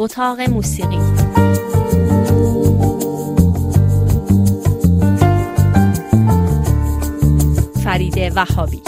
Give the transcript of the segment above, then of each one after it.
اتاق موسیقی. فرید وهابی.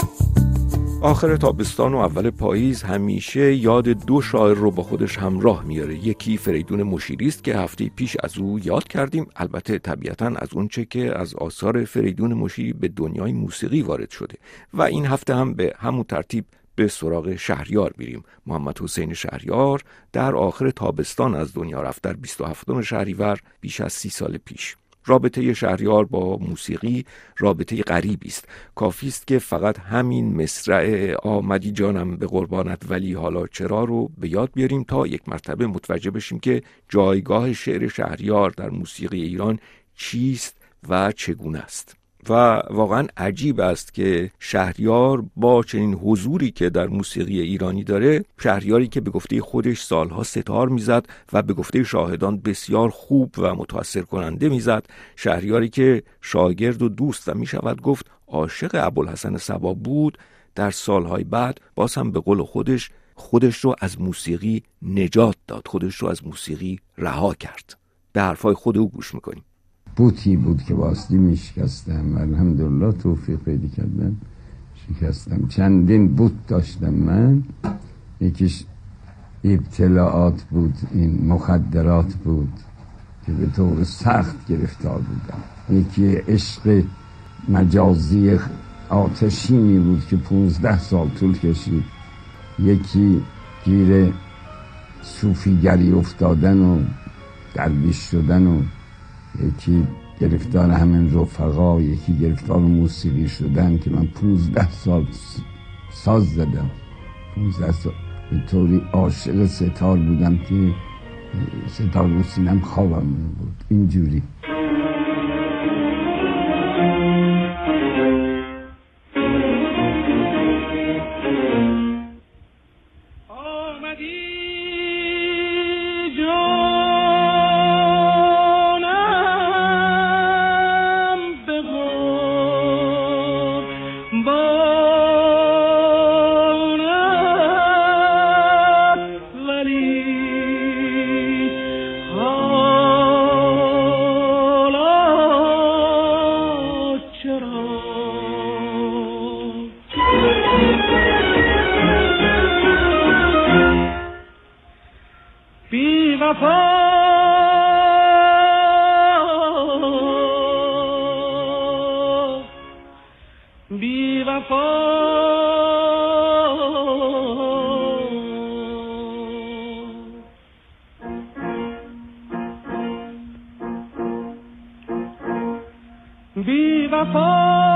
آخر تابستان و اول پاییز همیشه یاد دو شاعر رو با خودش همراه میاره. یکی فریدون مشیری است که هفته پیش از او یاد کردیم. البته طبیعتا از اونچه که از آثار فریدون مشیری به دنیای موسیقی وارد شده. و این هفته هم به همون ترتیب به سراغ شهریار میریم. محمد حسین شهریار در آخر تابستان از دنیا رفت. در 27 شهریور بیش از سی سال پیش. رابطه شهریار با موسیقی رابطه غریبی است. کافی است که فقط همین مصرع آمدی جانم به قربانت. ولی حالا چرا رو به یاد بیاریم تا یک مرتبه متوجه بشیم که جایگاه شعر شهریار در موسیقی ایران چیست و چگونه است. و واقعا عجیب است که شهریار با چنین حضوری که در موسیقی ایرانی داره شهریاری که به گفته خودش سالها ستار می‌زد و به گفته شاهدان بسیار خوب و متاثر کننده می‌زد شهریاری که شاگرد و دوست و می‌شود گفت عاشق ابوالحسن سبا بود در سالهای بعد باز هم به قول خودش خودش رو از موسیقی نجات داد خودش رو از موسیقی رها کرد. به حرفای خود او گوش می‌کنیم. بوتی بود که واسطی میشکستم. الحمدلله توفیق پیدا کردم. شکستم. چندین بوت داشتم من. یکیش ابتلاعات بود این مخدرات بود که به طور سخت گرفتار بودم. یکی عشق مجازی آتشینی بود که پونزده سال طول کشید. یکی گیر صوفیگری افتادن و درویش شدن و یکی گرفتار همین رفقا یکی گرفتار موسیقی شدن که من پونزده سال ساز زدم. پونزده سال. به طوری عاشق ستار بودم که ستار موسیقیم خوابم بود. اینجوری. va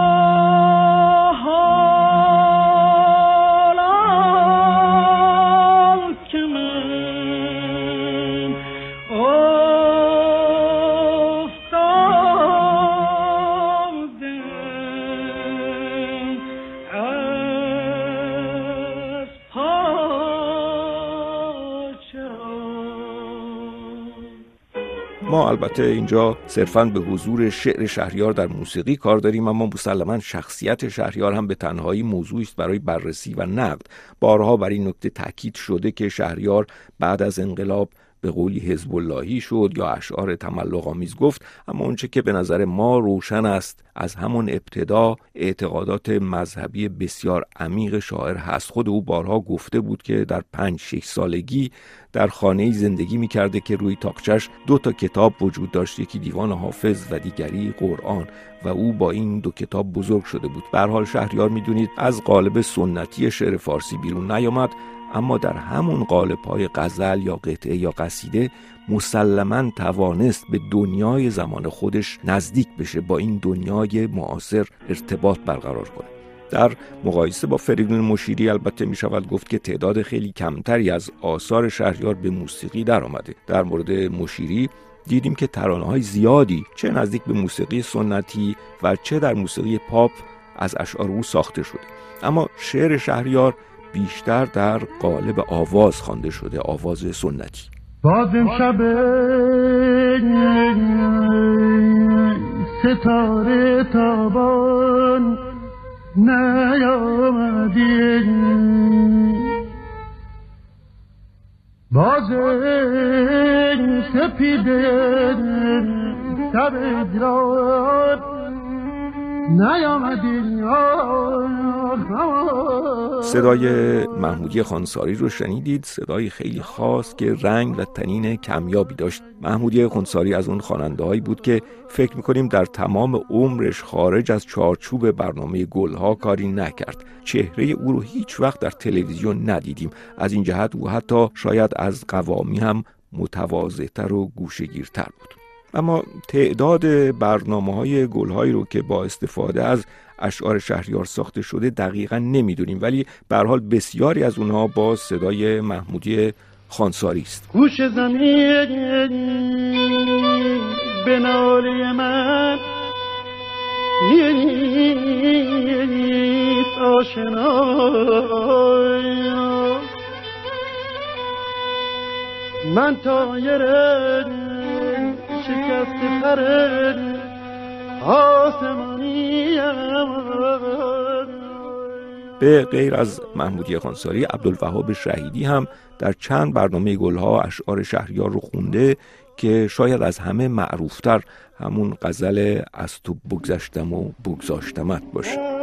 البته اینجا صرفا به حضور شعر شهریار در موسیقی کار داریم اما مسلما شخصیت شهریار هم به تنهایی موضوعی است برای بررسی و نقد. بارها بر این نکته تاکید شده که شهریار بعد از انقلاب به قولی حزب اللهی شد یا اشعار تملق آمیز گفت اما اونچه که به نظر ما روشن است از همون ابتدا اعتقادات مذهبی بسیار عمیق شاعر هست. خود او بارها گفته بود که در پنج شش سالگی در خانه زندگی می کرده که روی تاکچش دو تا کتاب وجود داشت یکی دیوان حافظ و دیگری قرآن و او با این دو کتاب بزرگ شده بود. به حال شهریار می‌دونید از قالب سنتی شعر فارسی بیرون نیامد اما در همون قالب های غزل یا قطعه یا قصیده مسلما توانست به دنیای زمان خودش نزدیک بشه با این دنیای معاصر ارتباط برقرار کنه. در مقایسه با فریدون مشیری البته می شود گفت که تعداد خیلی کمتری از آثار شهریار به موسیقی در آمده. در مورد مشیری دیدیم که ترانه های زیادی چه نزدیک به موسیقی سنتی و چه در موسیقی پاپ از اشعار او ساخته شده. اما شعر شهریار بیشتر در قالب آواز خوانده شده آواز سنتی. باز شب ستاره تابان نیامدی باز سپیده سر ایران نیامدی صدای محمودی خانساری رو شنیدید. صدای خیلی خاص که رنگ و تنین کمیابی داشت. محمودی خانساری از اون خواننده بود که فکر می‌کنیم در تمام عمرش خارج از چارچوب برنامه گلها کاری نکرد. چهره او رو هیچ وقت در تلویزیون ندیدیم. از این جهت او حتی شاید از قوامی هم متواضعتر و گوشگیرتر بود. اما تعداد برنامه های گل رو که با استفاده از اشعار شهریار ساخته شده دقیقا نمی‌دونیم ولی به حال بسیاری از اونها با صدای محمودی خانساری است. گوش زمین به ناله من. نیست آشنا. من تایر شکست پر آسمانی به غیر از محمودی خانساری عبدالوهاب شهیدی هم در چند برنامه گلها اشعار شهریار رو خونده که شاید از همه معروفتر همون غزل از تو بگذشتم و بگذاشتمت باشه.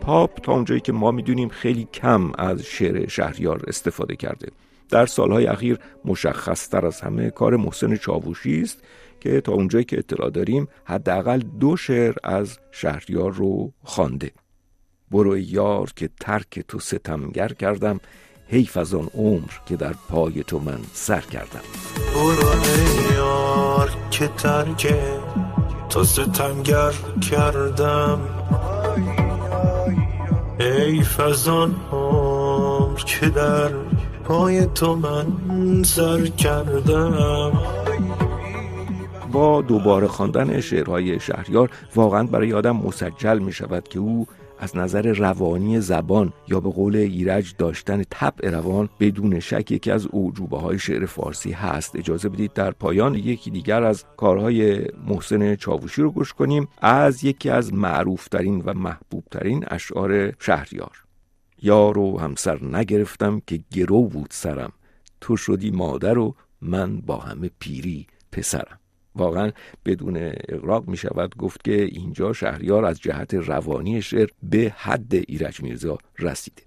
پاپ تا اونجایی که ما می‌دونیم خیلی کم از شعر شهریار استفاده کرده. در سالهای اخیر مشخصتر از همه کار محسن چاووشی است که تا اونجایی که اطلاع داریم حداقل دو شعر از شهریار رو خوانده. برو یار که ترک تو ستمگر کردم حیف از آن عمر که در پای تو من سر کردم. برو یار که ترک تو ستمگر کردم ای فزان عمر که در پای تو من سر کردم. با دوباره خواندن شعرهای شهریار واقعا برای آدم مسجل می شود که او از نظر روانی زبان یا به قول ایرج داشتن طبع روان بدون شک یکی از اوجوبه های شعر فارسی هست. اجازه بدید در پایان یکی دیگر از کارهای محسن چاووشی رو گوش کنیم. از یکی از معروفترین و محبوبترین اشعار شهریار. یار و همسر نگرفتم که گرو بود سرم. تو شدی مادر و من با همه پیری پسرم. واقعا بدون اقراق می شود گفت که اینجا شهریار از جهت روانی شعر به حد ایرج میرزا رسیده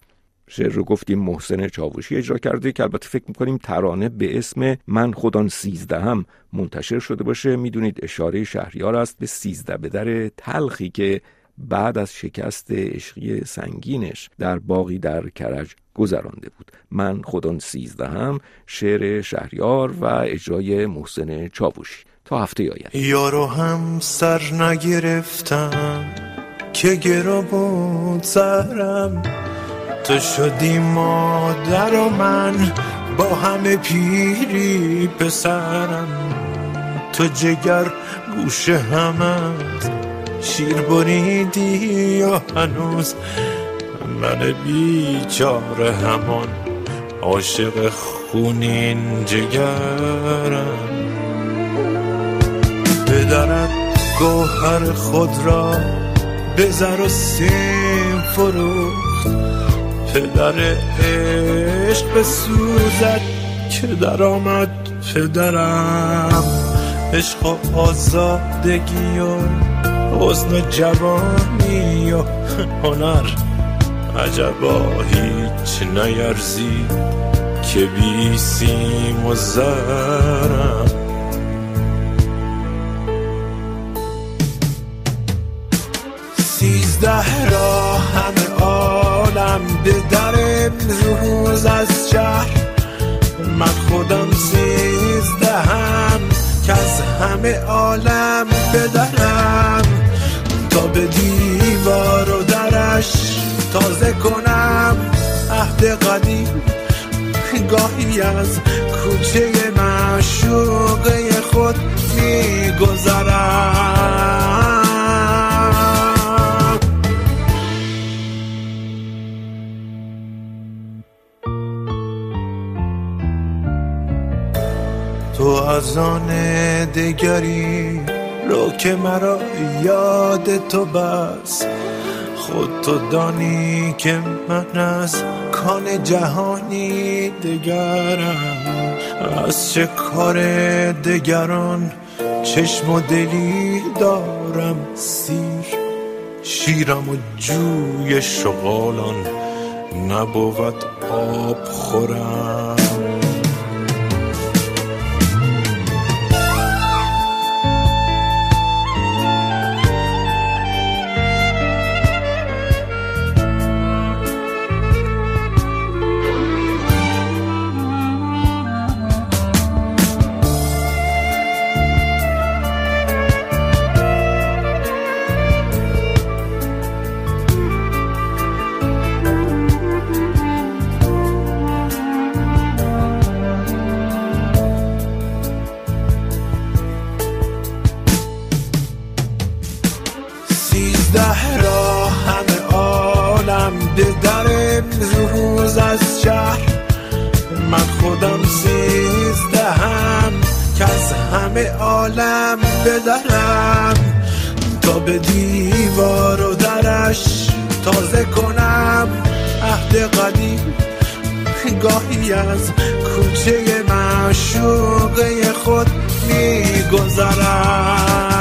شعر رو گفتیم محسن چاوشی اجرا کرده که البته فکر می‌کنیم ترانه به اسم من خودان سیزدهم منتشر شده باشه. می‌دونید اشاره شهریار است به سیزده به در تلخی که بعد از شکست عشقی سنگینش در باقی در کرج گذرانده بود. من خودان سیزدهم شعر شهریار و اجرای محسن چاوشی تا هفته آید یارو هم سر نگرفتم که گرا بود سرم. تو شدی مادر و من با همه پیری پسرم. تو جگر گوش همت شیر بریدی یا هنوز؟ من بیچاره همان عاشق خونین جگرم. پدرت گوهر خود را به زر و سیم فروخت. پدر عشق به سوزد که در آمد پدرم. عشق و آزادگی و حسن جوانی و هنر. عجبا هیچ نیرزی که بی سیم و زرم. سیزده را همه عالم به در امروز از شهر. من خودم همه عالم بدرم تا به دیوار و درش تازه کنم. عهد قدیم گاهی از کوچه معشوقه خود میگذرم. آن دگری رو که مرا یاد تو بس. خود تو دانی که من از کان جهانی دگرم. از چه کار دگران چشم و دلی دارم؟ سیر شیرم و جوی شغالان نبود آب خورم. همه عالم بدرم تا به دیوار و درش تازه کنم. عهد قدیم گاهی از کوچه معشوقه خود میگذرم.